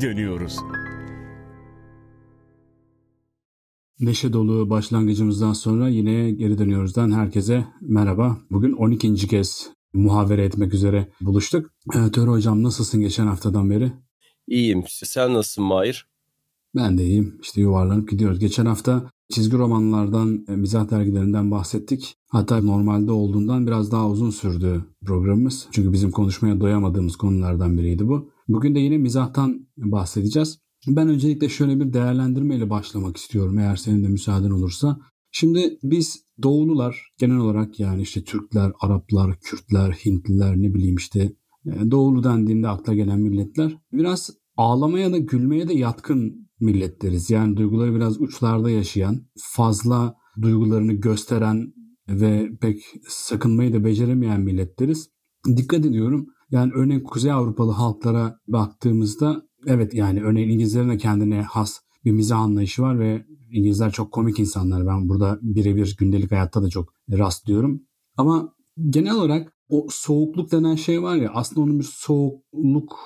geri dönüyoruz. Neşe dolu başlangıcımızdan sonra yine geri dönüyoruzdan herkese merhaba. Bugün 12. kez muhavere etmek üzere buluştuk. Ee, Töre Hocam nasılsın geçen haftadan beri? İyiyim. Sen nasılsın Mahir? Ben de iyiyim. İşte yuvarlanıp gidiyoruz. Geçen hafta çizgi romanlardan, e, mizah dergilerinden bahsettik. Hatta normalde olduğundan biraz daha uzun sürdü programımız. Çünkü bizim konuşmaya doyamadığımız konulardan biriydi bu. Bugün de yine mizahtan bahsedeceğiz. Ben öncelikle şöyle bir değerlendirmeyle başlamak istiyorum eğer senin de müsaaden olursa. Şimdi biz doğulular genel olarak yani işte Türkler, Araplar, Kürtler, Hintliler ne bileyim işte e, doğulu dendiğinde akla gelen milletler biraz ağlamaya da gülmeye de yatkın milletleriz. Yani duyguları biraz uçlarda yaşayan, fazla duygularını gösteren ve pek sakınmayı da beceremeyen milletleriz. Dikkat ediyorum. Yani örneğin Kuzey Avrupalı halklara baktığımızda evet yani örneğin İngilizlerin de kendine has bir mizah anlayışı var ve İngilizler çok komik insanlar. Ben burada birebir gündelik hayatta da çok rastlıyorum. Ama genel olarak o soğukluk denen şey var ya aslında onun bir soğukluk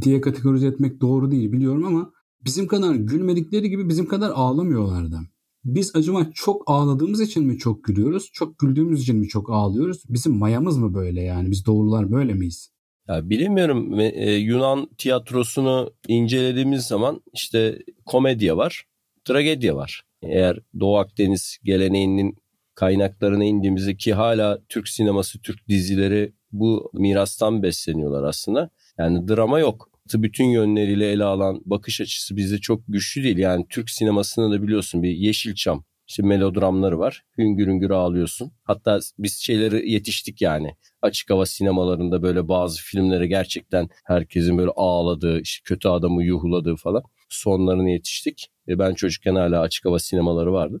diye kategorize etmek doğru değil biliyorum ama bizim kadar gülmedikleri gibi bizim kadar ağlamıyorlar da. Biz acaba çok ağladığımız için mi çok gülüyoruz? Çok güldüğümüz için mi çok ağlıyoruz? Bizim mayamız mı böyle yani? Biz doğrular böyle miyiz? Ya bilemiyorum e, Yunan tiyatrosunu incelediğimiz zaman işte komedya var, tragedya var. Eğer Doğu Akdeniz geleneğinin kaynaklarına indiğimizde ki hala Türk sineması, Türk dizileri bu mirastan besleniyorlar aslında. Yani drama yok. Bütün yönleriyle ele alan bakış açısı bizde çok güçlü değil. Yani Türk sinemasında da biliyorsun bir Yeşilçam işte melodramları var. Hüngür hüngür ağlıyorsun. Hatta biz şeyleri yetiştik yani. Açık hava sinemalarında böyle bazı filmlere gerçekten herkesin böyle ağladığı, işte kötü adamı yuhuladığı falan sonlarını yetiştik. E ben çocukken hala açık hava sinemaları vardı.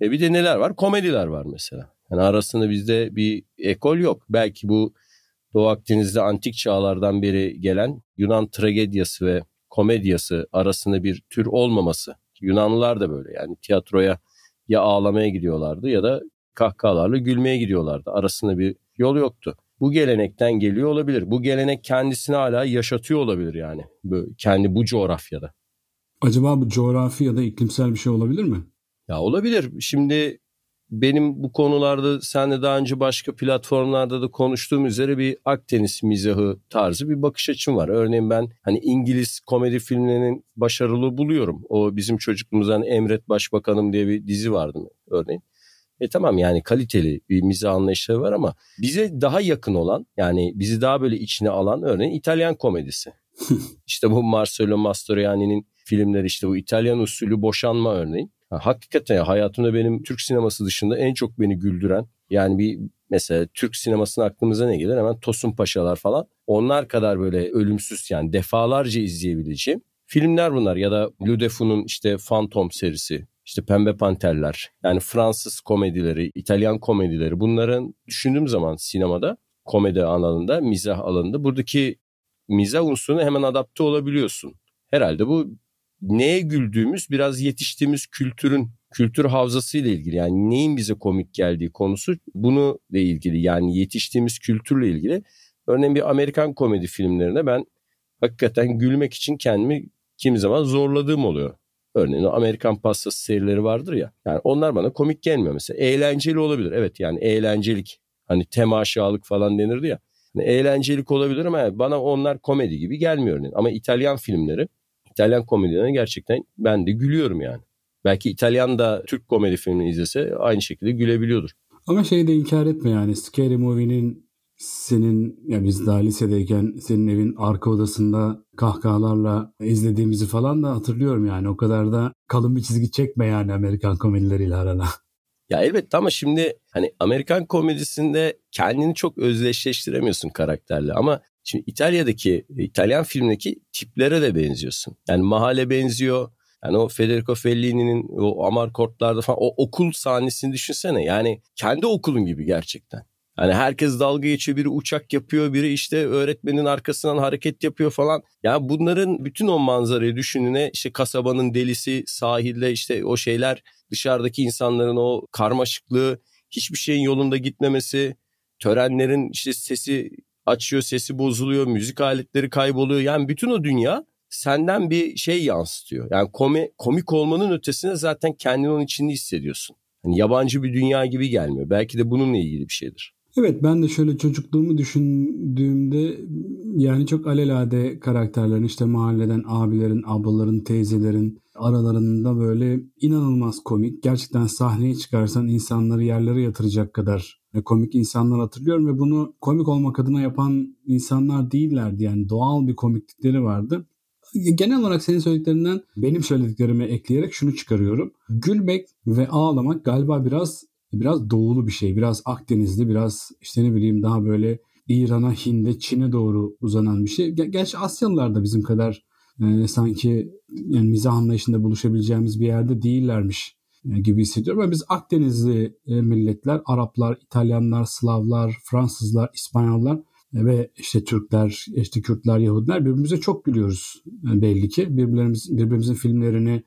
E bir de neler var? Komediler var mesela. Yani arasında bizde bir ekol yok. Belki bu Doğu Akdeniz'de antik çağlardan beri gelen Yunan tragedyası ve komedyası arasında bir tür olmaması. Yunanlılar da böyle yani tiyatroya ya ağlamaya gidiyorlardı ya da kahkahalarla gülmeye gidiyorlardı. Arasında bir yol yoktu. Bu gelenekten geliyor olabilir. Bu gelenek kendisini hala yaşatıyor olabilir yani. Böyle kendi bu coğrafyada. Acaba bu coğrafi ya da iklimsel bir şey olabilir mi? Ya olabilir. Şimdi benim bu konularda senle daha önce başka platformlarda da konuştuğum üzere bir Akdeniz mizahı tarzı bir bakış açım var. Örneğin ben hani İngiliz komedi filmlerinin başarılı buluyorum. O bizim çocukluğumuzdan Emret Başbakanım diye bir dizi vardı örneğin. E tamam yani kaliteli bir mizah anlayışları var ama bize daha yakın olan yani bizi daha böyle içine alan örneğin İtalyan komedisi. İşte bu Marcello Mastroianni'nin filmleri işte bu İtalyan usulü boşanma örneğin. Ha, hakikaten hayatımda benim Türk sineması dışında en çok beni güldüren yani bir mesela Türk sinemasının aklımıza ne gelir? Hemen Tosun Paşalar falan. Onlar kadar böyle ölümsüz yani defalarca izleyebileceğim filmler bunlar. Ya da Ludefu'nun işte Phantom serisi, işte Pembe Panterler. Yani Fransız komedileri, İtalyan komedileri. Bunların düşündüğüm zaman sinemada komedi alanında, mizah alanında buradaki mizah unsuruna hemen adapte olabiliyorsun. Herhalde bu neye güldüğümüz biraz yetiştiğimiz kültürün kültür havzası ile ilgili yani neyin bize komik geldiği konusu bunu ile ilgili yani yetiştiğimiz kültürle ilgili. Örneğin bir Amerikan komedi filmlerine ben hakikaten gülmek için kendimi kimi zaman zorladığım oluyor. Örneğin o Amerikan pastası serileri vardır ya. Yani onlar bana komik gelmiyor mesela. Eğlenceli olabilir. Evet yani eğlencelik. Hani temaşalık falan denirdi ya. Yani eğlencelik olabilir ama bana onlar komedi gibi gelmiyor. Yani. Ama İtalyan filmleri İtalyan komedilerine gerçekten ben de gülüyorum yani. Belki İtalyan da Türk komedi filmini izlese aynı şekilde gülebiliyordur. Ama şey de inkar etme yani Scary Movie'nin senin ya biz daha lisedeyken senin evin arka odasında kahkahalarla izlediğimizi falan da hatırlıyorum yani. O kadar da kalın bir çizgi çekme yani Amerikan komedileriyle arana. Ya evet ama şimdi hani Amerikan komedisinde kendini çok özdeşleştiremiyorsun karakterle ama Şimdi İtalya'daki, İtalyan filmdeki tiplere de benziyorsun. Yani mahalle benziyor. Yani o Federico Fellini'nin o Amarkortlar'da falan o okul sahnesini düşünsene. Yani kendi okulun gibi gerçekten. Yani herkes dalga geçiyor, biri uçak yapıyor, biri işte öğretmenin arkasından hareket yapıyor falan. Ya yani bunların bütün o manzarayı düşününe işte kasabanın delisi, sahilde işte o şeyler, dışarıdaki insanların o karmaşıklığı, hiçbir şeyin yolunda gitmemesi, törenlerin işte sesi açıyor sesi bozuluyor müzik aletleri kayboluyor yani bütün o dünya senden bir şey yansıtıyor. Yani komi, komik olmanın ötesinde zaten kendini onun içinde hissediyorsun. Hani yabancı bir dünya gibi gelmiyor. Belki de bununla ilgili bir şeydir. Evet ben de şöyle çocukluğumu düşündüğümde yani çok alelade karakterlerin işte mahalleden abilerin, ablaların, teyzelerin aralarında böyle inanılmaz komik. Gerçekten sahneye çıkarsan insanları yerlere yatıracak kadar komik insanlar hatırlıyorum ve bunu komik olmak adına yapan insanlar değillerdi. Yani doğal bir komiklikleri vardı. Genel olarak senin söylediklerinden benim söylediklerimi ekleyerek şunu çıkarıyorum. Gülmek ve ağlamak galiba biraz biraz doğulu bir şey. Biraz Akdenizli, biraz işte ne bileyim daha böyle İran'a, Hind'e, Çin'e doğru uzanan bir şey. Gerçi Asyalılar da bizim kadar e, sanki yani mizah anlayışında buluşabileceğimiz bir yerde değillermiş gibi hissediyorum. Ama biz Akdenizli e, milletler, Araplar, İtalyanlar, Slavlar, Fransızlar, İspanyollar e, ve işte Türkler, işte Kürtler, Yahudiler birbirimize çok gülüyoruz e, belli ki. Birbirlerimiz, birbirimizin filmlerini,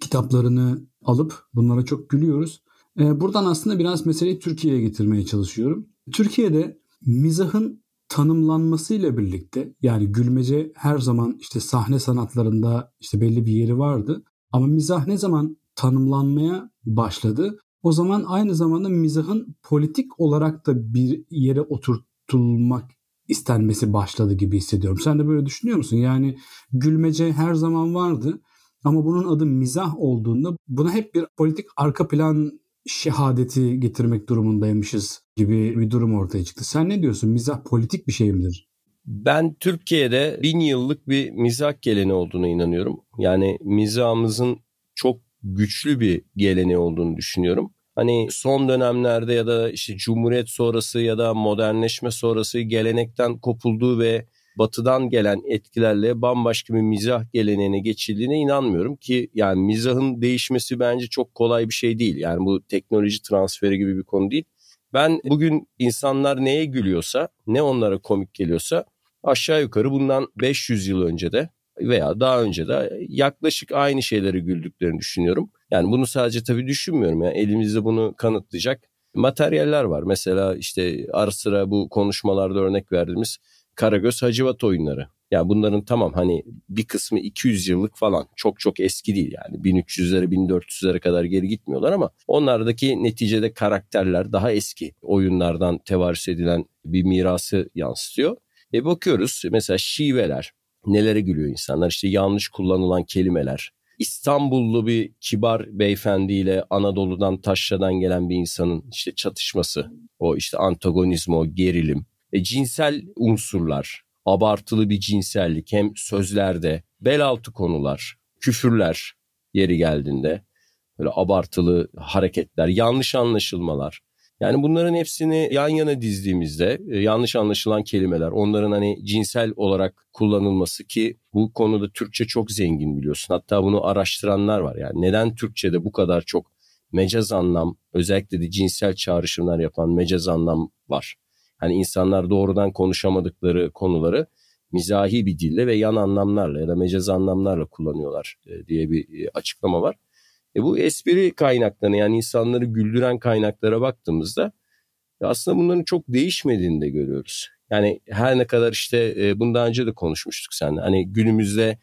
kitaplarını alıp bunlara çok gülüyoruz. Buradan aslında biraz meseleyi Türkiye'ye getirmeye çalışıyorum. Türkiye'de mizahın tanımlanmasıyla birlikte yani gülmece her zaman işte sahne sanatlarında işte belli bir yeri vardı. Ama mizah ne zaman tanımlanmaya başladı? O zaman aynı zamanda mizahın politik olarak da bir yere oturtulmak istenmesi başladı gibi hissediyorum. Sen de böyle düşünüyor musun? Yani gülmece her zaman vardı ama bunun adı mizah olduğunda buna hep bir politik arka plan şehadeti getirmek durumundaymışız gibi bir durum ortaya çıktı. Sen ne diyorsun? Mizah politik bir şey midir? Ben Türkiye'de bin yıllık bir mizah geleneği olduğuna inanıyorum. Yani mizahımızın çok güçlü bir geleneği olduğunu düşünüyorum. Hani son dönemlerde ya da işte Cumhuriyet sonrası ya da modernleşme sonrası gelenekten kopulduğu ve batıdan gelen etkilerle bambaşka bir mizah geleneğine geçildiğine inanmıyorum ki yani mizahın değişmesi bence çok kolay bir şey değil. Yani bu teknoloji transferi gibi bir konu değil. Ben bugün insanlar neye gülüyorsa, ne onlara komik geliyorsa aşağı yukarı bundan 500 yıl önce de veya daha önce de yaklaşık aynı şeyleri güldüklerini düşünüyorum. Yani bunu sadece tabii düşünmüyorum. Yani elimizde bunu kanıtlayacak materyaller var. Mesela işte ara sıra bu konuşmalarda örnek verdiğimiz Karagöz Hacivat oyunları. Yani bunların tamam hani bir kısmı 200 yıllık falan çok çok eski değil yani 1300'lere 1400'lere kadar geri gitmiyorlar ama onlardaki neticede karakterler daha eski oyunlardan tevarüs edilen bir mirası yansıtıyor. E bakıyoruz mesela şiveler nelere gülüyor insanlar? İşte yanlış kullanılan kelimeler. İstanbullu bir kibar beyefendiyle Anadolu'dan Taşra'dan gelen bir insanın işte çatışması, o işte antagonizm, o gerilim, e, cinsel unsurlar, abartılı bir cinsellik hem sözlerde, bel altı konular, küfürler yeri geldiğinde böyle abartılı hareketler, yanlış anlaşılmalar. Yani bunların hepsini yan yana dizdiğimizde e, yanlış anlaşılan kelimeler, onların hani cinsel olarak kullanılması ki bu konuda Türkçe çok zengin biliyorsun. Hatta bunu araştıranlar var. Yani neden Türkçe'de bu kadar çok mecaz anlam, özellikle de cinsel çağrışımlar yapan mecaz anlam var. Hani insanlar doğrudan konuşamadıkları konuları mizahi bir dille ve yan anlamlarla ya da mecaz anlamlarla kullanıyorlar e, diye bir e, açıklama var. E bu espri kaynaklarına yani insanları güldüren kaynaklara baktığımızda aslında bunların çok değişmediğini de görüyoruz. Yani her ne kadar işte e, bundan önce de konuşmuştuk seninle. Hani günümüzde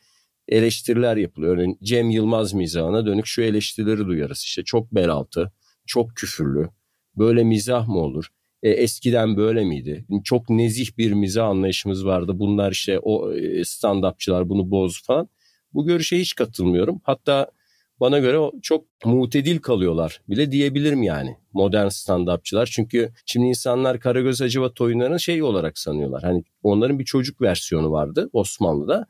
eleştiriler yapılıyor. Örneğin Cem Yılmaz mizahına dönük şu eleştirileri duyarız. İşte çok bel altı, çok küfürlü, böyle mizah mı olur? E, eskiden böyle miydi? Çok nezih bir mizah anlayışımız vardı. Bunlar işte o e, stand-upçılar bunu boz falan. Bu görüşe hiç katılmıyorum. Hatta bana göre çok mutedil kalıyorlar bile diyebilirim yani modern stand-upçılar. Çünkü şimdi insanlar Karagöz Hacivat oyunlarını şey olarak sanıyorlar. Hani onların bir çocuk versiyonu vardı Osmanlı'da.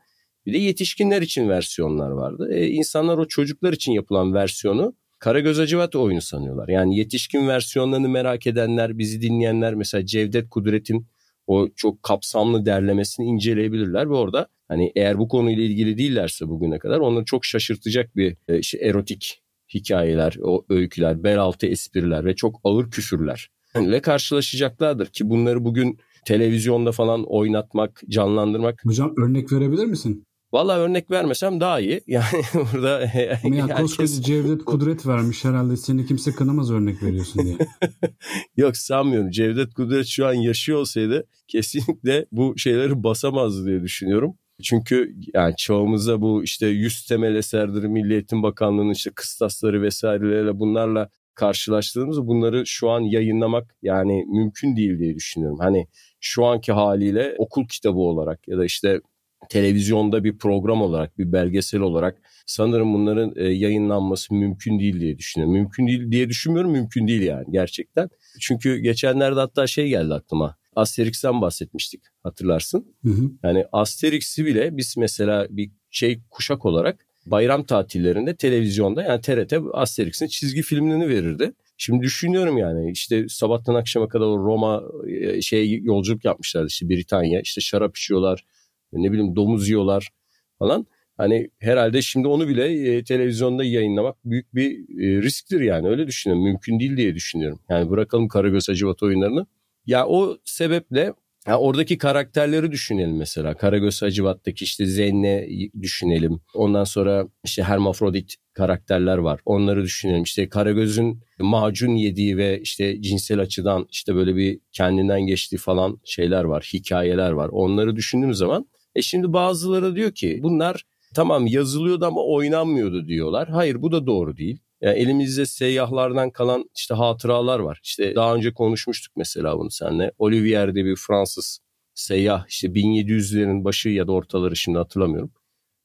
Bir de yetişkinler için versiyonlar vardı. E, insanlar o çocuklar için yapılan versiyonu Karagöz Hacivat oyunu sanıyorlar. Yani yetişkin versiyonlarını merak edenler, bizi dinleyenler mesela Cevdet Kudret'in o çok kapsamlı derlemesini inceleyebilirler ve orada hani eğer bu konuyla ilgili değillerse bugüne kadar onları çok şaşırtacak bir e, işte erotik hikayeler, o öyküler, bel altı espriler ve çok ağır küfürler ile karşılaşacaklardır ki bunları bugün televizyonda falan oynatmak, canlandırmak. Hocam örnek verebilir misin? Valla örnek vermesem daha iyi. Yani burada ya herkes... koskoca Cevdet Kudret vermiş herhalde seni kimse kınamaz örnek veriyorsun diye. Yok sanmıyorum. Cevdet Kudret şu an yaşıyor olsaydı kesinlikle bu şeyleri basamazdı diye düşünüyorum. Çünkü yani çoğumuzda bu işte yüz temel eserdir Milli Eğitim Bakanlığı'nın işte kıstasları vesairelerle bunlarla karşılaştığımızda bunları şu an yayınlamak yani mümkün değil diye düşünüyorum. Hani şu anki haliyle okul kitabı olarak ya da işte televizyonda bir program olarak, bir belgesel olarak sanırım bunların e, yayınlanması mümkün değil diye düşünüyorum. Mümkün değil diye düşünmüyorum, mümkün değil yani gerçekten. Çünkü geçenlerde hatta şey geldi aklıma. Asterix'ten bahsetmiştik hatırlarsın. Hı hı. Yani Asterix'i bile biz mesela bir şey kuşak olarak bayram tatillerinde televizyonda yani TRT Asterix'in çizgi filmlerini verirdi. Şimdi düşünüyorum yani işte sabahtan akşama kadar o Roma şey yolculuk yapmışlardı işte Britanya işte şarap içiyorlar ne bileyim domuz yiyorlar falan. Hani herhalde şimdi onu bile e, televizyonda yayınlamak büyük bir e, risktir yani öyle düşünüyorum. Mümkün değil diye düşünüyorum. Yani bırakalım Karagöz Hacivat oyunlarını. Ya o sebeple ya oradaki karakterleri düşünelim mesela. Karagöz Hacivat'taki işte Zenne düşünelim. Ondan sonra işte hermafrodit karakterler var. Onları düşünelim. İşte Karagöz'ün macun yediği ve işte cinsel açıdan işte böyle bir kendinden geçtiği falan şeyler var. Hikayeler var. Onları düşündüğüm zaman e şimdi bazıları diyor ki bunlar tamam yazılıyordu ama oynanmıyordu diyorlar. Hayır bu da doğru değil. Yani elimizde seyyahlardan kalan işte hatıralar var. İşte daha önce konuşmuştuk mesela bunu seninle. Olivier de bir Fransız seyyah işte 1700'lerin başı ya da ortaları şimdi hatırlamıyorum.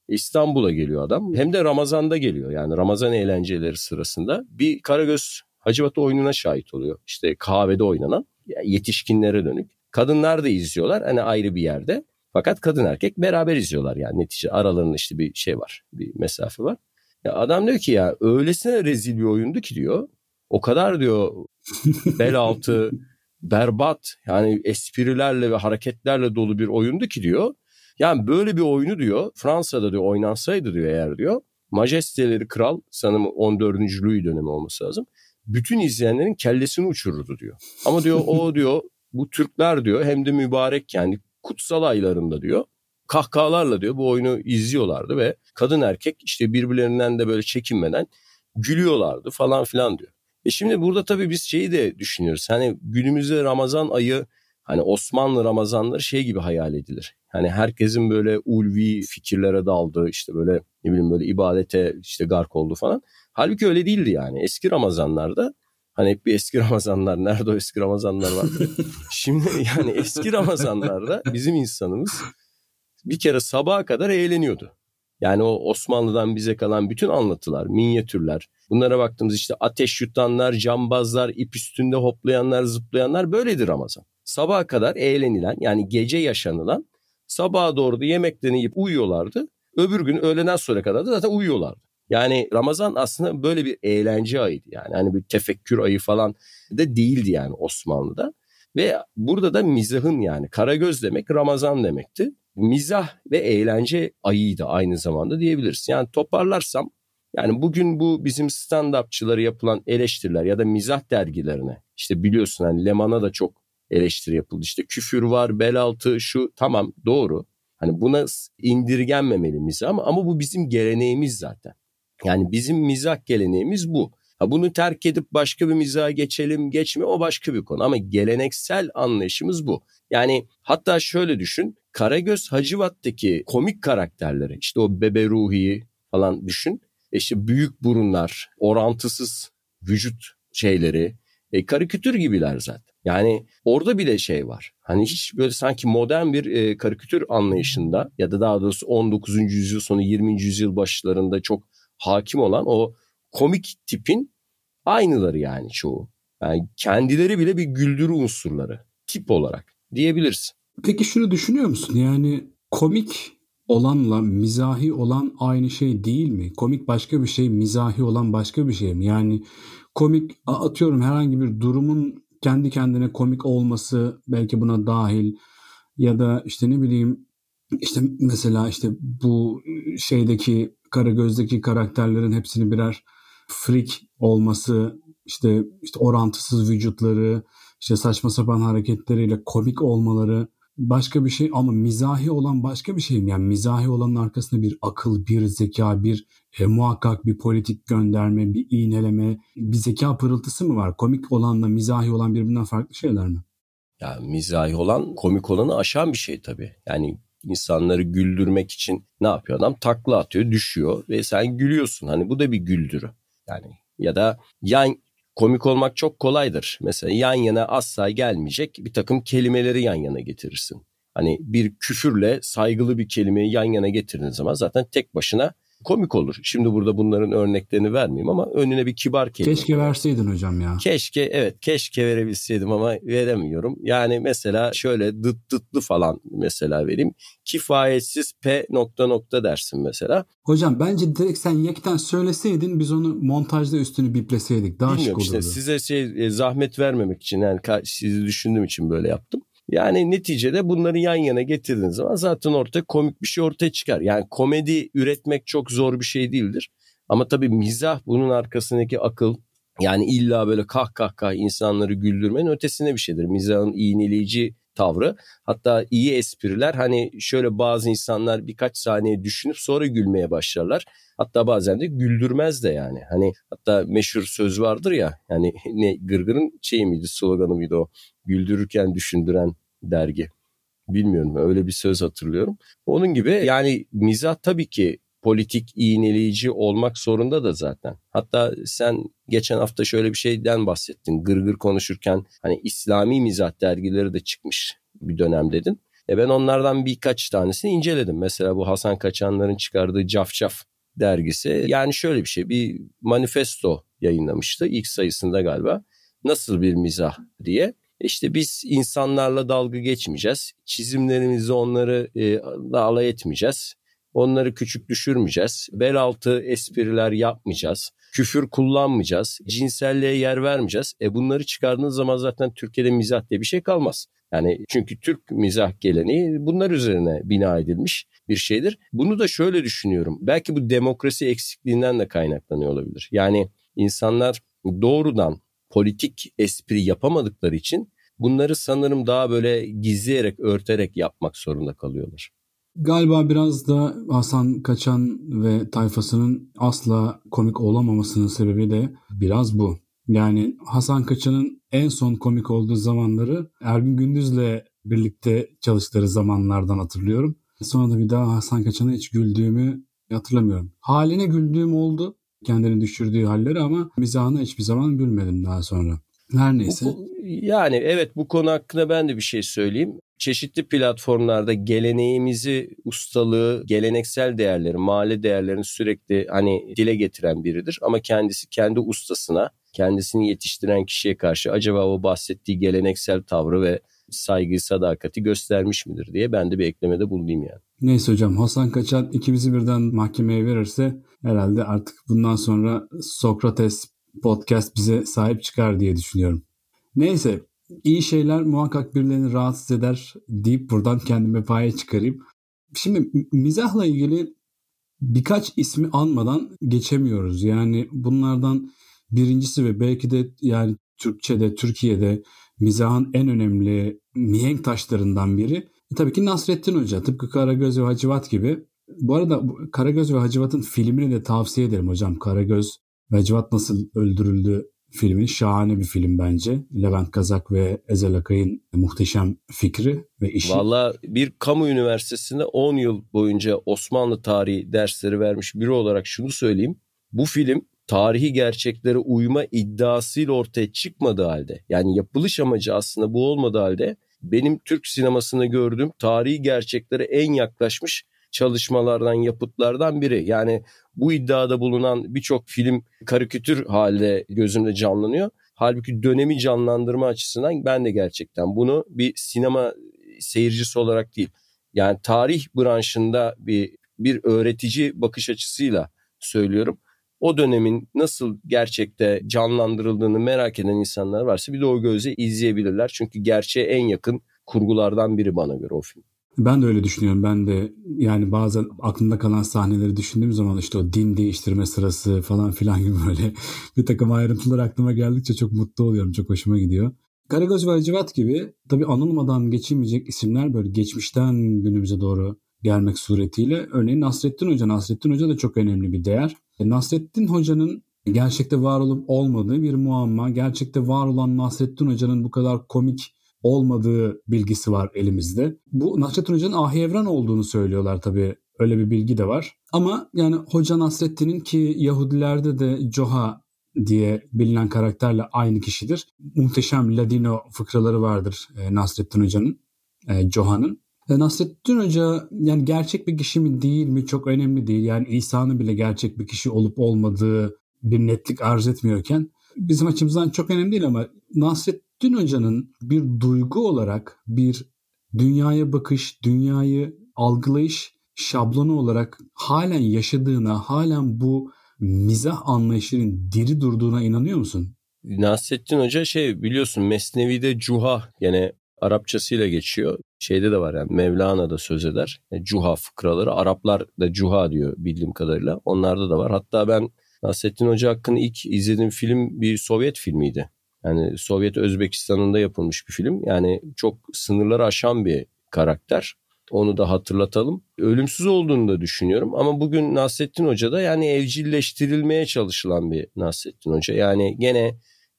İstanbul'a geliyor adam. Hem de Ramazan'da geliyor. Yani Ramazan eğlenceleri sırasında bir Karagöz Hacivat oyununa şahit oluyor. İşte kahvede oynanan yani yetişkinlere dönük. Kadınlar da izliyorlar hani ayrı bir yerde. Fakat kadın erkek beraber izliyorlar yani netice aralarında işte bir şey var bir mesafe var. Ya adam diyor ki ya öylesine rezil bir oyundu ki diyor. O kadar diyor bel altı berbat yani esprilerle ve hareketlerle dolu bir oyundu ki diyor. Yani böyle bir oyunu diyor Fransa'da diyor oynansaydı diyor eğer diyor. Majesteleri kral sanırım 14. Louis dönemi olması lazım. Bütün izleyenlerin kellesini uçururdu diyor. Ama diyor o diyor bu Türkler diyor hem de mübarek yani kutsal aylarında diyor kahkahalarla diyor bu oyunu izliyorlardı ve kadın erkek işte birbirlerinden de böyle çekinmeden gülüyorlardı falan filan diyor. E şimdi burada tabii biz şeyi de düşünüyoruz. Hani günümüzde Ramazan ayı hani Osmanlı Ramazanları şey gibi hayal edilir. Hani herkesin böyle ulvi fikirlere daldığı işte böyle ne bileyim böyle ibadete işte gark oldu falan. Halbuki öyle değildi yani. Eski Ramazanlarda Hani hep bir eski Ramazanlar nerede o eski Ramazanlar vardı. Şimdi yani eski Ramazanlarda bizim insanımız bir kere sabaha kadar eğleniyordu. Yani o Osmanlı'dan bize kalan bütün anlatılar, minyatürler, bunlara baktığımız işte ateş yutanlar, cambazlar, ip üstünde hoplayanlar, zıplayanlar böyledir Ramazan. Sabaha kadar eğlenilen yani gece yaşanılan sabaha doğru da yemeklerini yiyip uyuyorlardı. Öbür gün öğleden sonra kadar da zaten uyuyorlardı. Yani Ramazan aslında böyle bir eğlence ayıydı yani. Hani bir tefekkür ayı falan da değildi yani Osmanlı'da. Ve burada da mizahın yani Karagöz demek Ramazan demekti. Mizah ve eğlence ayıydı aynı zamanda diyebiliriz. Yani toparlarsam yani bugün bu bizim stand-upçıları yapılan eleştiriler ya da mizah dergilerine işte biliyorsun hani Leman'a da çok eleştiri yapıldı. İşte küfür var, bel altı şu tamam doğru. Hani buna indirgenmemeli mizah ama, ama bu bizim geleneğimiz zaten. Yani bizim mizah geleneğimiz bu. Ha bunu terk edip başka bir mizaha geçelim geçme o başka bir konu ama geleneksel anlayışımız bu. Yani hatta şöyle düşün Karagöz Hacivat'taki komik karakterleri işte o Bebe Ruhi'yi falan düşün. E işte büyük burunlar, orantısız vücut şeyleri, e, karikatür gibiler zaten. Yani orada bile şey var. Hani hiç böyle sanki modern bir e, karikatür anlayışında ya da daha doğrusu 19. yüzyıl sonu 20. yüzyıl başlarında çok hakim olan o komik tipin aynıları yani çoğu. Yani kendileri bile bir güldürü unsurları tip olarak diyebiliriz. Peki şunu düşünüyor musun? Yani komik olanla mizahi olan aynı şey değil mi? Komik başka bir şey, mizahi olan başka bir şey mi? Yani komik atıyorum herhangi bir durumun kendi kendine komik olması belki buna dahil ya da işte ne bileyim işte mesela işte bu şeydeki Karagöz'deki karakterlerin hepsini birer freak olması, işte işte orantısız vücutları, işte saçma sapan hareketleriyle komik olmaları başka bir şey ama mizahi olan başka bir şey mi? Yani mizahi olanın arkasında bir akıl, bir zeka, bir e, muhakkak bir politik gönderme, bir iğneleme, bir zeka pırıltısı mı var? Komik olanla mizahi olan birbirinden farklı şeyler mi? Ya mizahi olan komik olanı aşan bir şey tabii. Yani insanları güldürmek için ne yapıyor adam? Takla atıyor, düşüyor ve sen gülüyorsun. Hani bu da bir güldürü. Yani ya da yan komik olmak çok kolaydır. Mesela yan yana asla gelmeyecek bir takım kelimeleri yan yana getirirsin. Hani bir küfürle saygılı bir kelimeyi yan yana getirdiğin zaman zaten tek başına komik olur. Şimdi burada bunların örneklerini vermeyeyim ama önüne bir kibar kelime. Keşke verseydin hocam ya. Keşke evet keşke verebilseydim ama veremiyorum. Yani mesela şöyle dıt dıtlı falan mesela vereyim. Kifayetsiz P nokta nokta dersin mesela. Hocam bence direkt sen yekten söyleseydin biz onu montajda üstünü bipleseydik daha Bilmiyorum şık olurdu. işte size şey e, zahmet vermemek için yani sizi düşündüğüm için böyle yaptım. Yani neticede bunları yan yana getirdiğiniz zaman zaten ortaya komik bir şey ortaya çıkar. Yani komedi üretmek çok zor bir şey değildir. Ama tabii mizah bunun arkasındaki akıl yani illa böyle kah kah kah insanları güldürmenin ötesine bir şeydir. Mizahın iğneleyici tavrı. Hatta iyi espriler hani şöyle bazı insanlar birkaç saniye düşünüp sonra gülmeye başlarlar. Hatta bazen de güldürmez de yani. Hani hatta meşhur söz vardır ya yani ne gırgırın şey miydi sloganı mıydı o güldürürken düşündüren dergi. Bilmiyorum öyle bir söz hatırlıyorum. Onun gibi yani mizah tabii ki politik iğneleyici olmak zorunda da zaten. Hatta sen geçen hafta şöyle bir şeyden bahsettin. Gırgır konuşurken hani İslami mizah dergileri de çıkmış bir dönem dedin. E ben onlardan birkaç tanesini inceledim. Mesela bu Hasan Kaçanlar'ın çıkardığı Cafcaf dergisi. Yani şöyle bir şey bir manifesto yayınlamıştı ilk sayısında galiba. Nasıl bir mizah diye. İşte biz insanlarla dalga geçmeyeceğiz. Çizimlerimizi onları e, alay etmeyeceğiz. Onları küçük düşürmeyeceğiz. Bel altı espriler yapmayacağız. Küfür kullanmayacağız. Cinselliğe yer vermeyeceğiz. E bunları çıkardığınız zaman zaten Türkiye'de mizah diye bir şey kalmaz. Yani çünkü Türk mizah geleneği bunlar üzerine bina edilmiş bir şeydir. Bunu da şöyle düşünüyorum. Belki bu demokrasi eksikliğinden de kaynaklanıyor olabilir. Yani insanlar doğrudan politik espri yapamadıkları için bunları sanırım daha böyle gizleyerek, örterek yapmak zorunda kalıyorlar. Galiba biraz da Hasan Kaçan ve tayfasının asla komik olamamasının sebebi de biraz bu. Yani Hasan Kaçan'ın en son komik olduğu zamanları Ergün Gündüz'le birlikte çalıştığı zamanlardan hatırlıyorum. Sonra da bir daha Hasan Kaçan'a hiç güldüğümü hatırlamıyorum. Haline güldüğüm oldu kendini düşürdüğü halleri ama mizahına hiçbir zaman gülmedim daha sonra. Her neyse. Bu, yani evet bu konu hakkında ben de bir şey söyleyeyim. Çeşitli platformlarda geleneğimizi, ustalığı, geleneksel değerleri, mahalle değerlerini sürekli hani dile getiren biridir. Ama kendisi kendi ustasına, kendisini yetiştiren kişiye karşı acaba o bahsettiği geleneksel tavrı ve saygı, sadakati göstermiş midir diye ben de bir eklemede bulunayım yani. Neyse hocam Hasan Kaçan ikimizi birden mahkemeye verirse herhalde artık bundan sonra Sokrates podcast bize sahip çıkar diye düşünüyorum. Neyse iyi şeyler muhakkak birilerini rahatsız eder deyip buradan kendime paye çıkarayım. Şimdi mizahla ilgili birkaç ismi anmadan geçemiyoruz. Yani bunlardan birincisi ve belki de yani Türkçe'de, Türkiye'de mizahın en önemli mihenk taşlarından biri. Tabii ki Nasrettin Hoca. Tıpkı Karagöz ve Hacivat gibi. Bu arada Karagöz ve Hacivat'ın filmini de tavsiye ederim hocam. Karagöz ve Hacivat Nasıl Öldürüldü filmi şahane bir film bence. Levent Kazak ve Ezel Akay'ın muhteşem fikri ve işi. Valla bir kamu üniversitesinde 10 yıl boyunca Osmanlı tarihi dersleri vermiş biri olarak şunu söyleyeyim. Bu film tarihi gerçeklere uyma iddiasıyla ortaya çıkmadığı halde yani yapılış amacı aslında bu olmadığı halde benim Türk sinemasında gördüğüm tarihi gerçeklere en yaklaşmış çalışmalardan, yapıtlardan biri. Yani bu iddiada bulunan birçok film karikatür halde gözümde canlanıyor. Halbuki dönemi canlandırma açısından ben de gerçekten bunu bir sinema seyircisi olarak değil. Yani tarih branşında bir bir öğretici bakış açısıyla söylüyorum. O dönemin nasıl gerçekte canlandırıldığını merak eden insanlar varsa bir de o gözle izleyebilirler. Çünkü gerçeğe en yakın kurgulardan biri bana göre o film. Ben de öyle düşünüyorum. Ben de yani bazen aklımda kalan sahneleri düşündüğüm zaman işte o din değiştirme sırası falan filan gibi böyle bir takım ayrıntılar aklıma geldikçe çok mutlu oluyorum. Çok hoşuma gidiyor. Karagöz ve Hacivat gibi tabii anılmadan geçilmeyecek isimler böyle geçmişten günümüze doğru gelmek suretiyle. Örneğin Nasrettin Hoca. Nasrettin Hoca da çok önemli bir değer. E, Nasrettin Hoca'nın gerçekte var olup olmadığı bir muamma. Gerçekte var olan Nasrettin Hoca'nın bu kadar komik olmadığı bilgisi var elimizde. Bu Nasrettin Hoca'nın Ahi Evren olduğunu söylüyorlar tabii. Öyle bir bilgi de var. Ama yani Hoca Nasrettin'in ki Yahudilerde de Joha diye bilinen karakterle aynı kişidir. Muhteşem Ladino fıkraları vardır e, Nasrettin Hoca'nın, e, Joha'nın. E, Nasrettin Hoca yani gerçek bir kişi mi değil mi çok önemli değil. Yani İsa'nın bile gerçek bir kişi olup olmadığı bir netlik arz etmiyorken bizim açımızdan çok önemli değil ama Nasrettin Hoca'nın bir duygu olarak bir dünyaya bakış, dünyayı algılayış şablonu olarak halen yaşadığına, halen bu mizah anlayışının diri durduğuna inanıyor musun? Nasrettin Hoca şey biliyorsun Mesnevi'de cuha gene Arapçasıyla geçiyor. Şeyde de var yani Mevlana da söz eder. Yani e, cuha fıkraları Araplar da cuha diyor bildiğim kadarıyla. Onlarda da var. Hatta ben Nasrettin Hoca hakkında ilk izlediğim film bir Sovyet filmiydi. Yani Sovyet Özbekistan'ında yapılmış bir film. Yani çok sınırları aşan bir karakter. Onu da hatırlatalım. Ölümsüz olduğunu da düşünüyorum ama bugün Nasrettin Hoca da yani evcilleştirilmeye çalışılan bir Nasrettin Hoca. Yani gene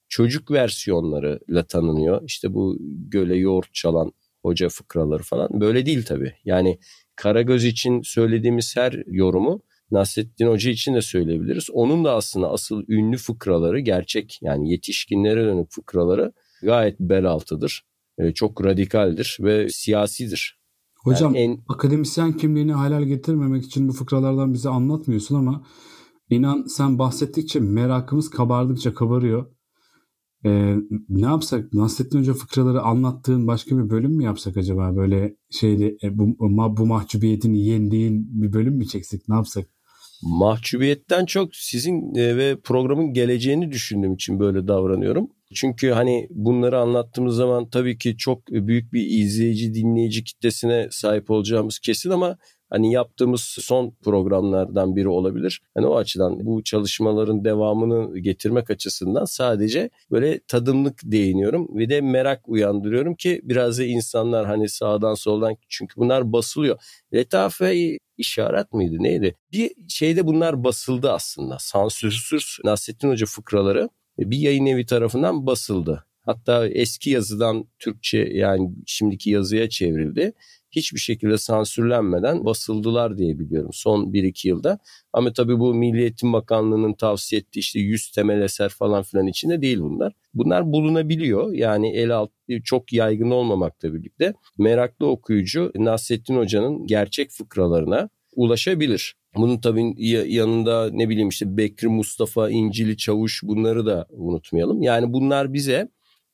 çocuk versiyonlarıyla tanınıyor. İşte bu göle yoğurt çalan hoca fıkraları falan. Böyle değil tabii. Yani Karagöz için söylediğimiz her yorumu Nasrettin Hoca için de söyleyebiliriz. Onun da aslında asıl ünlü fıkraları gerçek yani yetişkinlere dönük fıkraları gayet bel altıdır. Ee, çok radikaldir ve siyasidir. Hocam yani en... akademisyen kimliğini halal getirmemek için bu fıkralardan bize anlatmıyorsun ama inan sen bahsettikçe merakımız kabardıkça kabarıyor. Ee, ne yapsak? Nasrettin Hoca fıkraları anlattığın başka bir bölüm mü yapsak acaba? Böyle şeyde e, bu, bu mahcubiyetini yendiğin bir bölüm mü çeksek? Ne yapsak? Mahcubiyetten çok sizin e, ve programın geleceğini düşündüğüm için böyle davranıyorum. Çünkü hani bunları anlattığımız zaman tabii ki çok büyük bir izleyici, dinleyici kitlesine sahip olacağımız kesin ama hani yaptığımız son programlardan biri olabilir. Hani o açıdan bu çalışmaların devamını getirmek açısından sadece böyle tadımlık değiniyorum ve de merak uyandırıyorum ki biraz da insanlar hani sağdan soldan çünkü bunlar basılıyor. Letafe işaret miydi neydi? Bir şeyde bunlar basıldı aslında. Sansürsüz Nasrettin Hoca fıkraları bir yayın evi tarafından basıldı. Hatta eski yazıdan Türkçe yani şimdiki yazıya çevrildi. Hiçbir şekilde sansürlenmeden basıldılar diye biliyorum son 1-2 yılda. Ama tabii bu Milli Eğitim Bakanlığı'nın tavsiye ettiği işte 100 temel eser falan filan içinde değil bunlar. Bunlar bulunabiliyor. Yani el alt çok yaygın olmamakla birlikte meraklı okuyucu Nasrettin Hoca'nın gerçek fıkralarına ulaşabilir. Bunun tabii yanında ne bileyim işte Bekri Mustafa, İncili Çavuş bunları da unutmayalım. Yani bunlar bize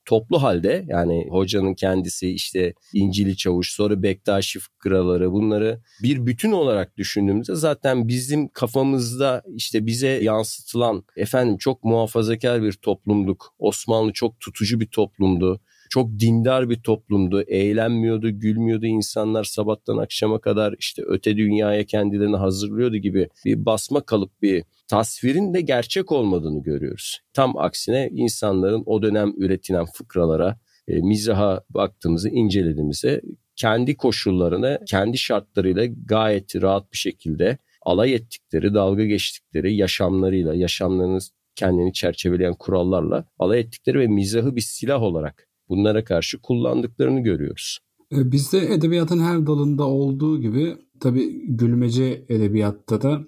toplu halde yani hocanın kendisi işte İncili Çavuş sonra Bektaşi fıkraları bunları bir bütün olarak düşündüğümüzde zaten bizim kafamızda işte bize yansıtılan efendim çok muhafazakar bir toplumduk. Osmanlı çok tutucu bir toplumdu çok dindar bir toplumdu. Eğlenmiyordu, gülmüyordu. insanlar sabahtan akşama kadar işte öte dünyaya kendilerini hazırlıyordu gibi bir basma kalıp bir tasvirin de gerçek olmadığını görüyoruz. Tam aksine insanların o dönem üretilen fıkralara, e, mizaha baktığımızı, incelediğimizde kendi koşullarını, kendi şartlarıyla gayet rahat bir şekilde alay ettikleri, dalga geçtikleri yaşamlarıyla, yaşamlarını kendini çerçeveleyen kurallarla alay ettikleri ve mizahı bir silah olarak bunlara karşı kullandıklarını görüyoruz. E, bizde edebiyatın her dalında olduğu gibi tabii gülmece edebiyatta da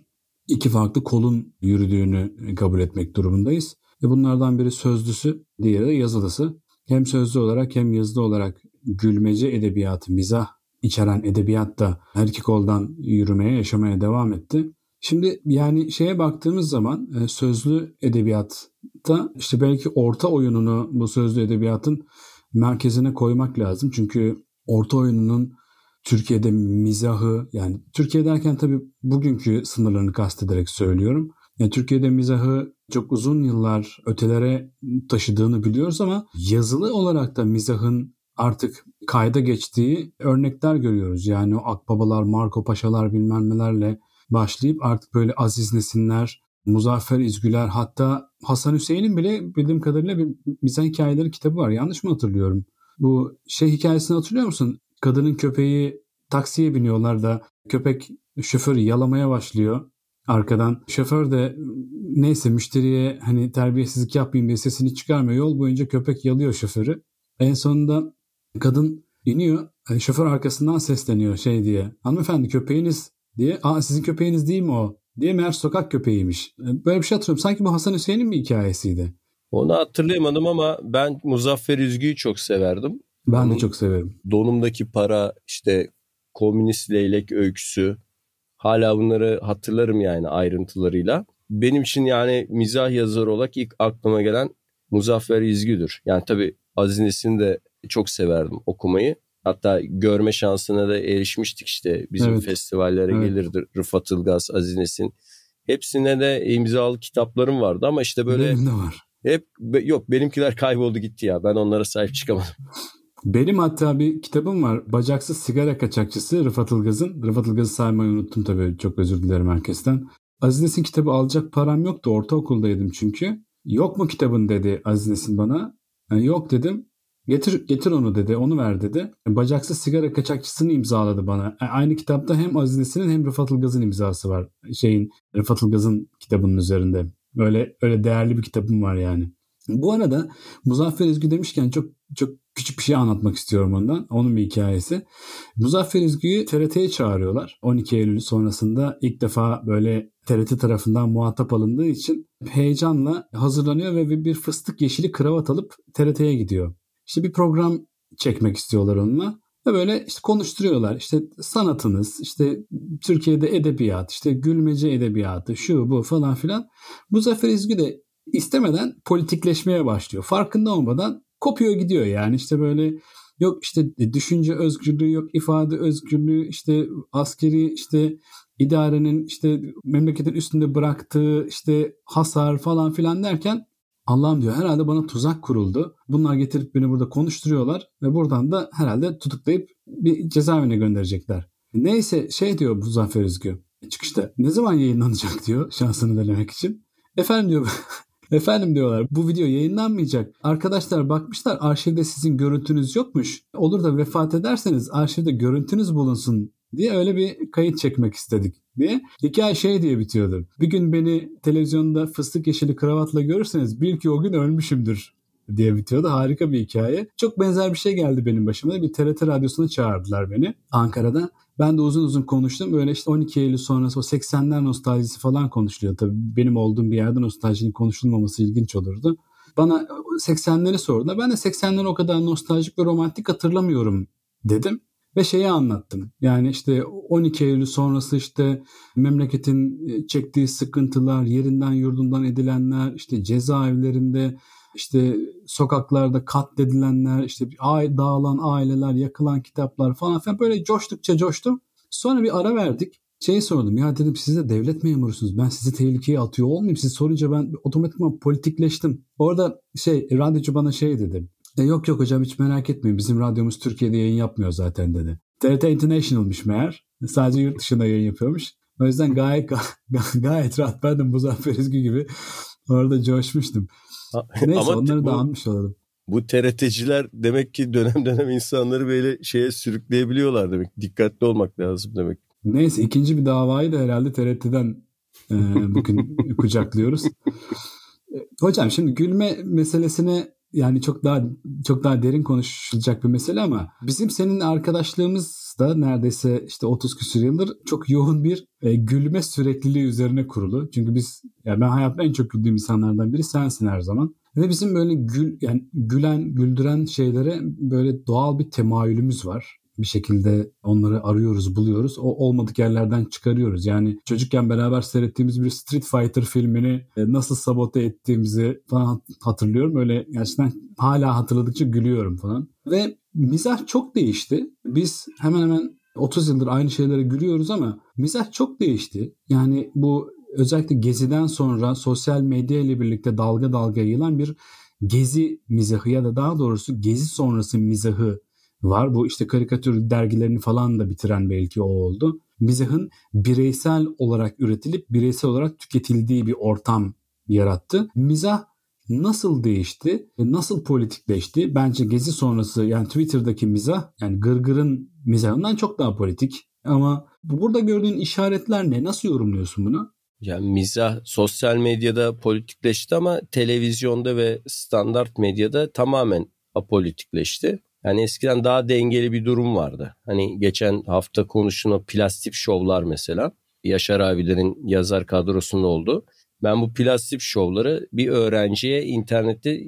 iki farklı kolun yürüdüğünü kabul etmek durumundayız. Ve bunlardan biri sözlüsü, diğeri de yazılısı. Hem sözlü olarak hem yazılı olarak gülmece edebiyatı, mizah içeren edebiyat da her iki koldan yürümeye, yaşamaya devam etti. Şimdi yani şeye baktığımız zaman e, sözlü edebiyatta işte belki orta oyununu bu sözlü edebiyatın merkezine koymak lazım. Çünkü orta oyununun Türkiye'de mizahı yani Türkiye derken tabii bugünkü sınırlarını kastederek söylüyorum. Yani Türkiye'de mizahı çok uzun yıllar ötelere taşıdığını biliyoruz ama yazılı olarak da mizahın artık kayda geçtiği örnekler görüyoruz. Yani o akbabalar, Marco Paşalar bilmem nelerle başlayıp artık böyle Aziz Nesinler, Muzaffer İzgüler hatta Hasan Hüseyin'in bile bildiğim kadarıyla bir mizah hikayeleri kitabı var. Yanlış mı hatırlıyorum? Bu şey hikayesini hatırlıyor musun? Kadının köpeği taksiye biniyorlar da köpek şoförü yalamaya başlıyor arkadan. Şoför de neyse müşteriye hani terbiyesizlik yapmayayım diye sesini çıkarmıyor. Yol boyunca köpek yalıyor şoförü. En sonunda Kadın iniyor. Yani şoför arkasından sesleniyor şey diye. Hanımefendi köpeğiniz diye. Aa sizin köpeğiniz değil mi o? Diye meğer sokak köpeğiymiş. Böyle bir şey hatırlıyorum. Sanki bu Hasan Hüseyin'in bir hikayesiydi. Onu hatırlayamadım ama ben Muzaffer Üzgü'yü çok severdim. Ben Onun de çok severim. Donumdaki para işte komünist leylek öyküsü hala bunları hatırlarım yani ayrıntılarıyla. Benim için yani mizah yazarı olarak ilk aklıma gelen Muzaffer İzgü'dür. Yani tabii Aziz Nesin'i de çok severdim okumayı. Hatta görme şansına da erişmiştik işte bizim evet. festivallere evet. gelirdi Rıfat Ilgaz, Aziz Nesin. Hepsine de imzalı kitaplarım vardı ama işte böyle Benim de var. Hep yok benimkiler kayboldu gitti ya. Ben onlara sahip çıkamadım. Benim hatta bir kitabım var. Bacaksız sigara kaçakçısı Rıfat Ilgaz'ın. Rıfat Ilgaz'ı saymayı unuttum tabii. Çok özür dilerim herkesten. Aziz Nesin kitabı alacak param yoktu. Ortaokuldaydım çünkü. Yok mu kitabın dedi Aziz Nesin bana. Yani yok dedim. Getir getir onu dedi. Onu ver dedi. Bacaksız sigara kaçakçısını imzaladı bana. E, aynı kitapta hem Aziz Nesin'in hem Rıfat Ilgaz'ın imzası var. Şeyin Rıfat Ilgaz'ın kitabının üzerinde. Öyle öyle değerli bir kitabım var yani. Bu arada Muzaffer Ezgü demişken çok çok küçük bir şey anlatmak istiyorum ondan. Onun bir hikayesi. Muzaffer Ezgü'yü TRT'ye çağırıyorlar. 12 Eylül sonrasında ilk defa böyle TRT tarafından muhatap alındığı için heyecanla hazırlanıyor ve bir fıstık yeşili kravat alıp TRT'ye gidiyor. İşte bir program çekmek istiyorlar onunla. Ve böyle işte konuşturuyorlar. İşte sanatınız, işte Türkiye'de edebiyat, işte gülmece edebiyatı, şu bu falan filan. Muzaffer İzgü de istemeden politikleşmeye başlıyor. Farkında olmadan kopuyor gidiyor yani işte böyle yok işte düşünce özgürlüğü yok ifade özgürlüğü işte askeri işte idarenin işte memleketin üstünde bıraktığı işte hasar falan filan derken Allah'ım diyor herhalde bana tuzak kuruldu. Bunlar getirip beni burada konuşturuyorlar ve buradan da herhalde tutuklayıp bir cezaevine gönderecekler. Neyse şey diyor bu Zafer Üzgü çıkışta ne zaman yayınlanacak diyor şansını denemek için. Efendim diyor Efendim diyorlar bu video yayınlanmayacak. Arkadaşlar bakmışlar arşivde sizin görüntünüz yokmuş. Olur da vefat ederseniz arşivde görüntünüz bulunsun diye öyle bir kayıt çekmek istedik diye. Hikaye şey diye bitiyordu. Bir gün beni televizyonda fıstık yeşili kravatla görürseniz bil ki o gün ölmüşümdür diye bitiyordu. Harika bir hikaye. Çok benzer bir şey geldi benim başıma. Bir TRT radyosuna çağırdılar beni Ankara'da. Ben de uzun uzun konuştum. Böyle işte 12 Eylül sonrası o 80'ler nostaljisi falan konuşuluyor. Tabii benim olduğum bir yerde nostaljinin konuşulmaması ilginç olurdu. Bana 80'leri sordular. Ben de 80'leri o kadar nostaljik ve romantik hatırlamıyorum dedim. Ve şeyi anlattım. Yani işte 12 Eylül sonrası işte memleketin çektiği sıkıntılar, yerinden yurdundan edilenler, işte cezaevlerinde, işte sokaklarda katledilenler, işte dağılan aileler, yakılan kitaplar falan filan böyle coştukça coştum. Sonra bir ara verdik. Şeyi sordum ya dedim siz de devlet memurusunuz. Ben sizi tehlikeye atıyor olmayayım. Siz sorunca ben otomatikman politikleştim. Orada şey radyocu bana şey dedi. E yok yok hocam hiç merak etmeyin bizim radyomuz Türkiye'de yayın yapmıyor zaten dedi. TRT International'mış meğer. Sadece yurt dışında yayın yapıyormuş. O yüzden gayet gayet rahat ben de Muzaffer Ezgü gibi orada coşmuştum. Neyse Ama onları bu, da anmış olalım. Bu TRT'ciler demek ki dönem dönem insanları böyle şeye sürükleyebiliyorlar demek. Dikkatli olmak lazım demek. Neyse ikinci bir davayı da herhalde TRT'den e, bugün kucaklıyoruz. E, hocam şimdi gülme meselesine yani çok daha çok daha derin konuşulacak bir mesele ama bizim senin arkadaşlığımız da neredeyse işte 30 küsur yıldır çok yoğun bir e, gülme sürekliliği üzerine kurulu. Çünkü biz yani ben hayatta en çok güldüğüm insanlardan biri sensin her zaman. Ve bizim böyle gül yani gülen, güldüren şeylere böyle doğal bir temayülümüz var bir şekilde onları arıyoruz, buluyoruz. O olmadık yerlerden çıkarıyoruz. Yani çocukken beraber seyrettiğimiz bir Street Fighter filmini e, nasıl sabote ettiğimizi falan hatırlıyorum. Öyle gerçekten hala hatırladıkça gülüyorum falan. Ve mizah çok değişti. Biz hemen hemen 30 yıldır aynı şeylere gülüyoruz ama mizah çok değişti. Yani bu özellikle Gezi'den sonra sosyal medya ile birlikte dalga dalga yayılan bir Gezi mizahı ya da daha doğrusu Gezi sonrası mizahı var. Bu işte karikatür dergilerini falan da bitiren belki o oldu. Mizahın bireysel olarak üretilip bireysel olarak tüketildiği bir ortam yarattı. Mizah nasıl değişti? Nasıl politikleşti? Bence gezi sonrası yani Twitter'daki mizah yani gırgırın mizahından çok daha politik. Ama burada gördüğün işaretler ne? Nasıl yorumluyorsun bunu? Yani mizah sosyal medyada politikleşti ama televizyonda ve standart medyada tamamen apolitikleşti. Yani eskiden daha dengeli bir durum vardı. Hani geçen hafta konuşulan plastik şovlar mesela. Yaşar abilerin yazar kadrosunda oldu. Ben bu plastik şovları bir öğrenciye internette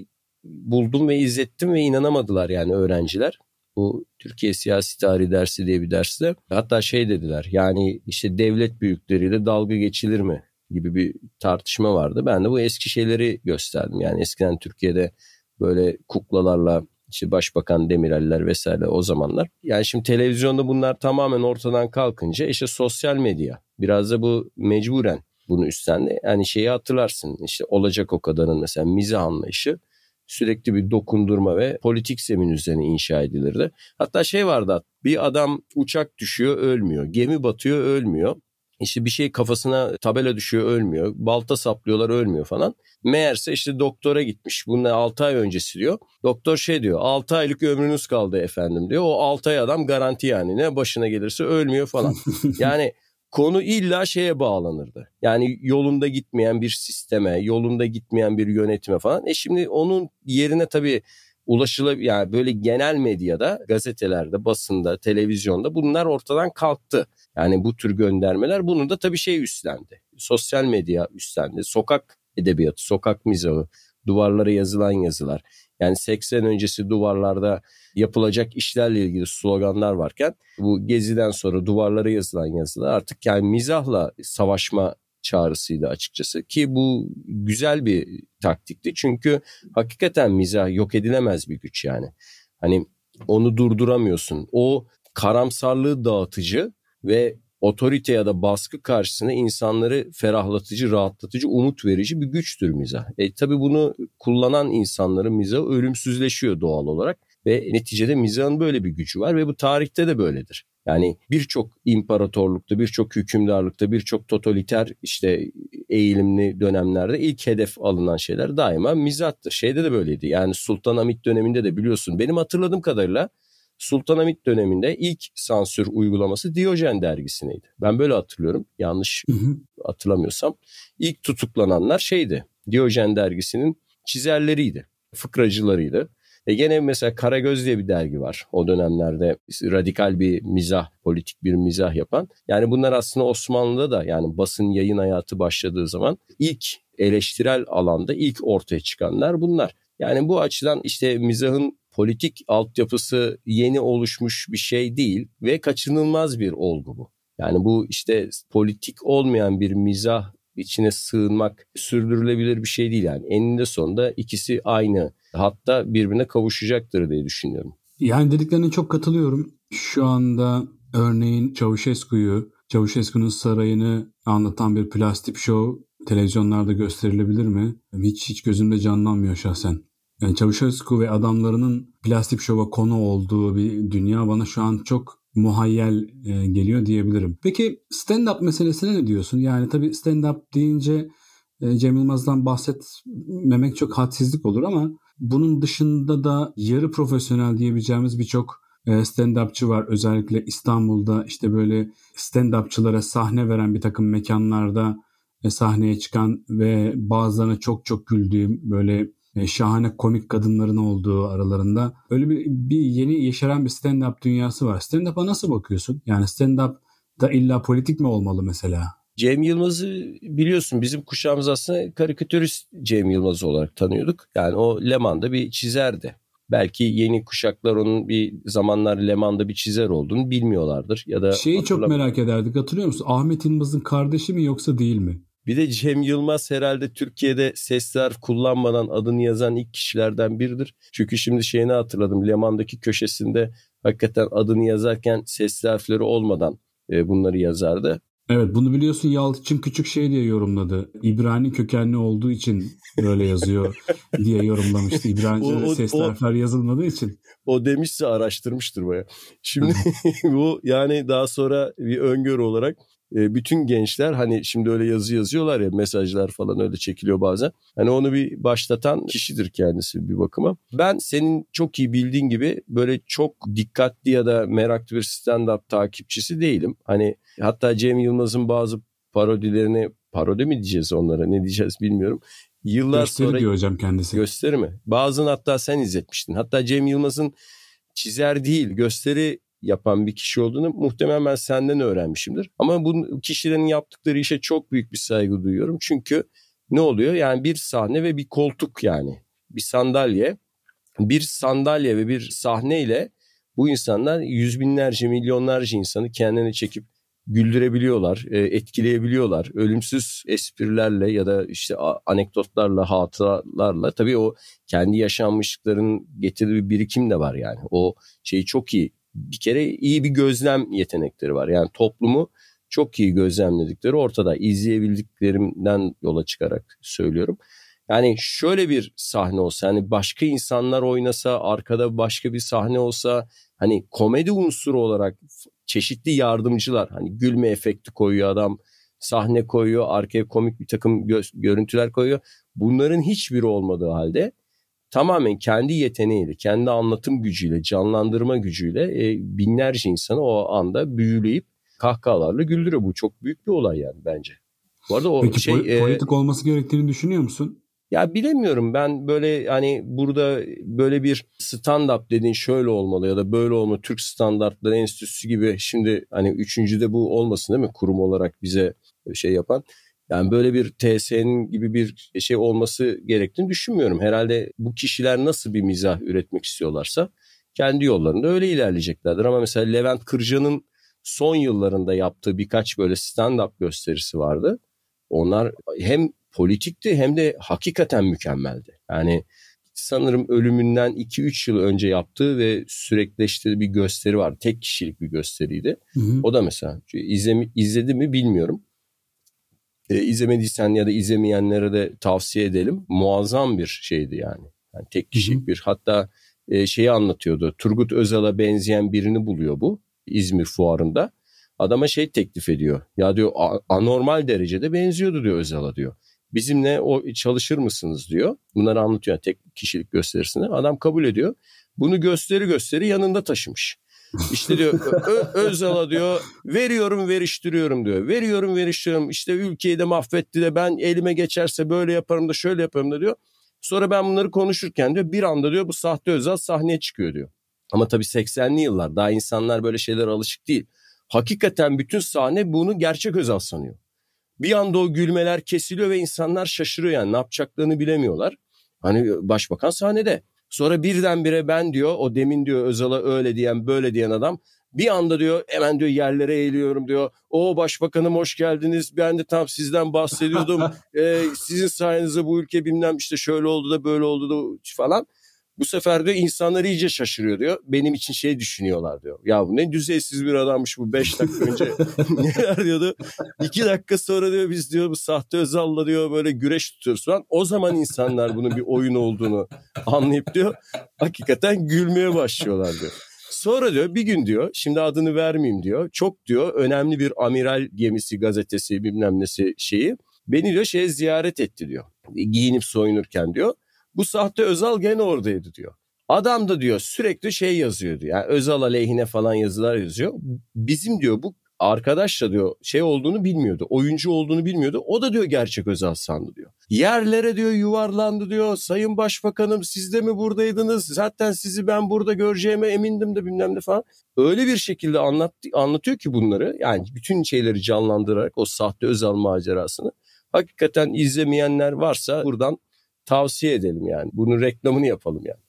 buldum ve izlettim ve inanamadılar yani öğrenciler. Bu Türkiye Siyasi Tarihi dersi diye bir derste. Hatta şey dediler yani işte devlet büyükleriyle dalga geçilir mi gibi bir tartışma vardı. Ben de bu eski şeyleri gösterdim. Yani eskiden Türkiye'de böyle kuklalarla işte Başbakan Demirel'ler vesaire o zamanlar. Yani şimdi televizyonda bunlar tamamen ortadan kalkınca işte sosyal medya biraz da bu mecburen bunu üstlendi. Yani şeyi hatırlarsın işte olacak o kadarın mesela mizah anlayışı sürekli bir dokundurma ve politik zemin üzerine inşa edilirdi. Hatta şey vardı bir adam uçak düşüyor ölmüyor, gemi batıyor ölmüyor. İşte bir şey kafasına tabela düşüyor ölmüyor. Balta saplıyorlar ölmüyor falan. Meğerse işte doktora gitmiş. Bunlar 6 ay öncesi diyor. Doktor şey diyor 6 aylık ömrünüz kaldı efendim diyor. O 6 ay adam garanti yani ne başına gelirse ölmüyor falan. yani konu illa şeye bağlanırdı. Yani yolunda gitmeyen bir sisteme, yolunda gitmeyen bir yönetime falan. E şimdi onun yerine tabii ulaşılabilir yani böyle genel medyada, gazetelerde, basında, televizyonda bunlar ortadan kalktı. Yani bu tür göndermeler bunu da tabii şey üstlendi. Sosyal medya üstlendi. Sokak edebiyatı, sokak mizahı, duvarlara yazılan yazılar. Yani 80 öncesi duvarlarda yapılacak işlerle ilgili sloganlar varken bu geziden sonra duvarlara yazılan yazılar artık yani mizahla savaşma çağrısıydı açıkçası ki bu güzel bir taktikti çünkü hakikaten mizah yok edilemez bir güç yani. Hani onu durduramıyorsun. O karamsarlığı dağıtıcı ve otorite ya da baskı karşısında insanları ferahlatıcı, rahatlatıcı, umut verici bir güçtür mizah. E tabi bunu kullanan insanların mizahı ölümsüzleşiyor doğal olarak ve neticede mizahın böyle bir gücü var ve bu tarihte de böyledir. Yani birçok imparatorlukta, birçok hükümdarlıkta, birçok totaliter işte eğilimli dönemlerde ilk hedef alınan şeyler daima mizattır. Şeyde de böyleydi. Yani Sultan Hamit döneminde de biliyorsun benim hatırladığım kadarıyla Sultanahmet döneminde ilk sansür uygulaması Diyojen dergisineydi. Ben böyle hatırlıyorum. Yanlış hı hı. hatırlamıyorsam. İlk tutuklananlar şeydi. Diyojen dergisinin çizerleriydi. Fıkracılarıydı. E gene mesela Karagöz diye bir dergi var. O dönemlerde radikal bir mizah, politik bir mizah yapan. Yani bunlar aslında Osmanlı'da da yani basın yayın hayatı başladığı zaman ilk eleştirel alanda ilk ortaya çıkanlar bunlar. Yani bu açıdan işte mizahın politik altyapısı yeni oluşmuş bir şey değil ve kaçınılmaz bir olgu bu. Yani bu işte politik olmayan bir mizah içine sığınmak sürdürülebilir bir şey değil yani. Eninde sonunda ikisi aynı hatta birbirine kavuşacaktır diye düşünüyorum. Yani dediklerine çok katılıyorum. Şu anda örneğin Çavuşescu'yu, Çavuşescu'nun sarayını anlatan bir plastik show televizyonlarda gösterilebilir mi? Hiç hiç gözümde canlanmıyor şahsen. Yani Çavuşescu ve adamlarının plastik şova konu olduğu bir dünya bana şu an çok muhayyel e, geliyor diyebilirim. Peki stand-up meselesine ne diyorsun? Yani tabii stand-up deyince e, Cem Yılmaz'dan bahsetmemek çok hadsizlik olur ama bunun dışında da yarı profesyonel diyebileceğimiz birçok e, stand-upçı var. Özellikle İstanbul'da işte böyle stand-upçılara sahne veren bir takım mekanlarda e, sahneye çıkan ve bazılarına çok çok güldüğüm böyle şahane komik kadınların olduğu aralarında öyle bir, bir yeni yeşeren bir stand-up dünyası var. Stand-up'a nasıl bakıyorsun? Yani stand-up da illa politik mi olmalı mesela? Cem Yılmaz'ı biliyorsun bizim kuşağımız aslında karikatürist Cem Yılmaz olarak tanıyorduk. Yani o Leman'da bir çizerdi. Belki yeni kuşaklar onun bir zamanlar Leman'da bir çizer olduğunu bilmiyorlardır. ya da Şeyi çok merak ederdik hatırlıyor musun? Ahmet Yılmaz'ın kardeşi mi yoksa değil mi? Bir de Cem Yılmaz herhalde Türkiye'de sesli harf kullanmadan adını yazan ilk kişilerden biridir. Çünkü şimdi şeyini hatırladım. Leman'daki köşesinde hakikaten adını yazarken sesli harfleri olmadan e, bunları yazardı. Evet bunu biliyorsun Yalçın Küçük şey diye yorumladı. İbrani kökenli olduğu için böyle yazıyor diye yorumlamıştı. İbranice sesli harfler yazılmadığı için. O demişse araştırmıştır baya. Şimdi bu yani daha sonra bir öngörü olarak bütün gençler hani şimdi öyle yazı yazıyorlar ya mesajlar falan öyle çekiliyor bazen. Hani onu bir başlatan kişidir kendisi bir bakıma. Ben senin çok iyi bildiğin gibi böyle çok dikkatli ya da meraklı bir stand-up takipçisi değilim. Hani hatta Cem Yılmaz'ın bazı parodilerini parodi mi diyeceğiz onlara ne diyeceğiz bilmiyorum. Yıllar gösteri sonra diyor hocam kendisi. Gösteri mi? Bazını hatta sen izletmiştin. Hatta Cem Yılmaz'ın çizer değil gösteri yapan bir kişi olduğunu muhtemelen ben senden öğrenmişimdir. Ama bu kişilerin yaptıkları işe çok büyük bir saygı duyuyorum. Çünkü ne oluyor? Yani bir sahne ve bir koltuk yani. Bir sandalye. Bir sandalye ve bir sahneyle bu insanlar yüz binlerce, milyonlarca insanı kendine çekip güldürebiliyorlar, e, etkileyebiliyorlar. Ölümsüz esprilerle ya da işte anekdotlarla, hatıralarla tabii o kendi yaşanmışlıkların getirdiği bir birikim de var yani. O şeyi çok iyi. Bir kere iyi bir gözlem yetenekleri var. Yani toplumu çok iyi gözlemledikleri ortada. İzleyebildiklerimden yola çıkarak söylüyorum. Yani şöyle bir sahne olsa hani başka insanlar oynasa arkada başka bir sahne olsa hani komedi unsuru olarak çeşitli yardımcılar hani gülme efekti koyuyor adam sahne koyuyor arkaya komik bir takım gö- görüntüler koyuyor. Bunların hiçbiri olmadığı halde tamamen kendi yeteneğiyle, kendi anlatım gücüyle, canlandırma gücüyle e, binlerce insanı o anda büyüleyip kahkahalarla güldürüyor. Bu çok büyük bir olay yani bence. Bu arada o Peki şey po- politik e, olması gerektiğini düşünüyor musun? Ya bilemiyorum ben böyle hani burada böyle bir stand-up dediğin şöyle olmalı ya da böyle olmalı. Türk Standartları Enstitüsü gibi şimdi hani üçüncüde bu olmasın değil mi kurum olarak bize şey yapan. Yani böyle bir TS'nin gibi bir şey olması gerektiğini düşünmüyorum. Herhalde bu kişiler nasıl bir mizah üretmek istiyorlarsa kendi yollarında öyle ilerleyeceklerdir. Ama mesela Levent Kırca'nın son yıllarında yaptığı birkaç böyle stand-up gösterisi vardı. Onlar hem politikti hem de hakikaten mükemmeldi. Yani sanırım ölümünden 2-3 yıl önce yaptığı ve sürekleştirdiği bir gösteri var. Tek kişilik bir gösteriydi. Hı hı. O da mesela izlemi, izledi mi bilmiyorum. E, izlemediysen ya da izlemeyenlere de tavsiye edelim. Muazzam bir şeydi yani. yani tek kişilik bir hatta e, şeyi anlatıyordu. Turgut Özal'a benzeyen birini buluyor bu İzmir fuarında. Adama şey teklif ediyor. Ya diyor anormal derecede benziyordu diyor Özal'a diyor bizimle o çalışır mısınız diyor. Bunları anlatıyor yani tek kişilik gösterisini. Adam kabul ediyor. Bunu gösteri gösteri yanında taşımış. İşte diyor Özal'a diyor veriyorum veriştiriyorum diyor. Veriyorum veriştiriyorum işte ülkeyi de mahvetti de ben elime geçerse böyle yaparım da şöyle yaparım da diyor. Sonra ben bunları konuşurken diyor bir anda diyor bu sahte Özal sahneye çıkıyor diyor. Ama tabii 80'li yıllar daha insanlar böyle şeyler alışık değil. Hakikaten bütün sahne bunu gerçek Özal sanıyor. Bir anda o gülmeler kesiliyor ve insanlar şaşırıyor yani ne yapacaklarını bilemiyorlar. Hani başbakan sahnede. Sonra birdenbire ben diyor o demin diyor Özal'a öyle diyen böyle diyen adam bir anda diyor hemen diyor yerlere eğiliyorum diyor. O başbakanım hoş geldiniz. Ben de tam sizden bahsediyordum. ee, sizin sayenizde bu ülke bilmem işte şöyle oldu da böyle oldu da falan. Bu sefer de insanlar iyice şaşırıyor diyor. Benim için şey düşünüyorlar diyor. Ya ne düzeysiz bir adammış bu beş dakika önce. Neler diyordu. İki dakika sonra diyor biz diyor bu sahte Özal'la diyor böyle güreş tutuyoruz falan. O zaman insanlar bunun bir oyun olduğunu anlayıp diyor. Hakikaten gülmeye başlıyorlar diyor. Sonra diyor bir gün diyor şimdi adını vermeyeyim diyor. Çok diyor önemli bir amiral gemisi gazetesi bilmem nesi şeyi. Beni diyor şeye ziyaret etti diyor. Giyinip soyunurken diyor. Bu sahte Özal gene oradaydı diyor. Adam da diyor sürekli şey yazıyordu. Yani Özal aleyhine falan yazılar yazıyor. Bizim diyor bu arkadaş da diyor şey olduğunu bilmiyordu. Oyuncu olduğunu bilmiyordu. O da diyor gerçek Özal sandı diyor. Yerlere diyor yuvarlandı diyor. Sayın Başbakanım siz de mi buradaydınız? Zaten sizi ben burada göreceğime emindim de bilmem ne falan. Öyle bir şekilde anlat, anlatıyor ki bunları. Yani bütün şeyleri canlandırarak o sahte Özal macerasını. Hakikaten izlemeyenler varsa buradan tavsiye edelim yani. Bunun reklamını yapalım yani.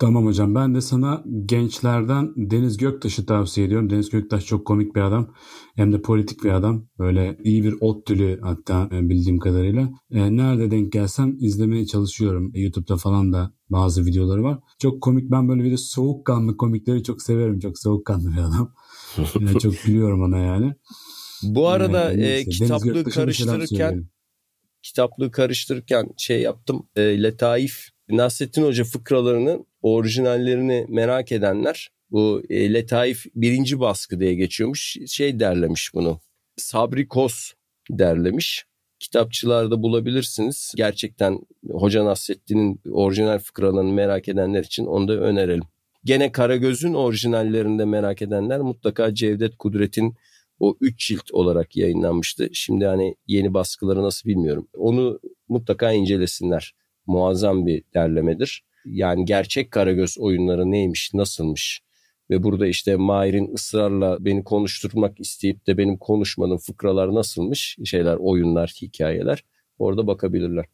Tamam hocam ben de sana gençlerden Deniz Göktaş'ı tavsiye ediyorum. Deniz Göktaş çok komik bir adam hem de politik bir adam. Böyle iyi bir ot dili hatta e, bildiğim kadarıyla. E, nerede denk gelsem izlemeye çalışıyorum. E, YouTube'da falan da bazı videoları var. Çok komik ben böyle bir de soğukkanlı komikleri çok severim. Çok soğukkanlı bir adam. çok biliyorum ona yani. Bu arada e, e, kitaplığı karıştırırken kitaplığı karıştırırken şey yaptım. E, Letaif Nasrettin Hoca fıkralarının orijinallerini merak edenler bu e, Letaif birinci baskı diye geçiyormuş. Şey derlemiş bunu. Sabri Kos derlemiş. Kitapçılarda bulabilirsiniz. Gerçekten Hoca Nasrettin'in orijinal fıkralarını merak edenler için onu da önerelim. Gene Karagöz'ün orijinallerinde merak edenler mutlaka Cevdet Kudret'in o 3 cilt olarak yayınlanmıştı. Şimdi hani yeni baskıları nasıl bilmiyorum. Onu mutlaka incelesinler. Muazzam bir derlemedir. Yani gerçek Karagöz oyunları neymiş, nasılmış ve burada işte Mahir'in ısrarla beni konuşturmak isteyip de benim konuşmanın fıkralar nasılmış şeyler, oyunlar, hikayeler orada bakabilirler.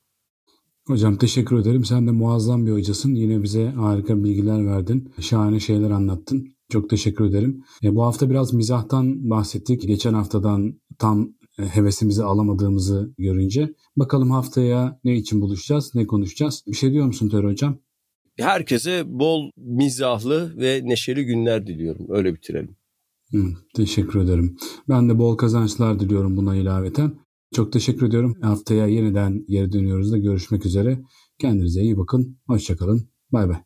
Hocam teşekkür ederim. Sen de muazzam bir hocasın. Yine bize harika bilgiler verdin. Şahane şeyler anlattın. Çok teşekkür ederim. E, bu hafta biraz mizahtan bahsettik. Geçen haftadan tam e, hevesimizi alamadığımızı görünce. Bakalım haftaya ne için buluşacağız, ne konuşacağız? Bir şey diyor musun Töre Hocam? Herkese bol mizahlı ve neşeli günler diliyorum. Öyle bitirelim. Hı, teşekkür ederim. Ben de bol kazançlar diliyorum buna ilaveten. Çok teşekkür ediyorum. Haftaya yeniden geri dönüyoruz da görüşmek üzere. Kendinize iyi bakın. Hoşçakalın. Bay bay.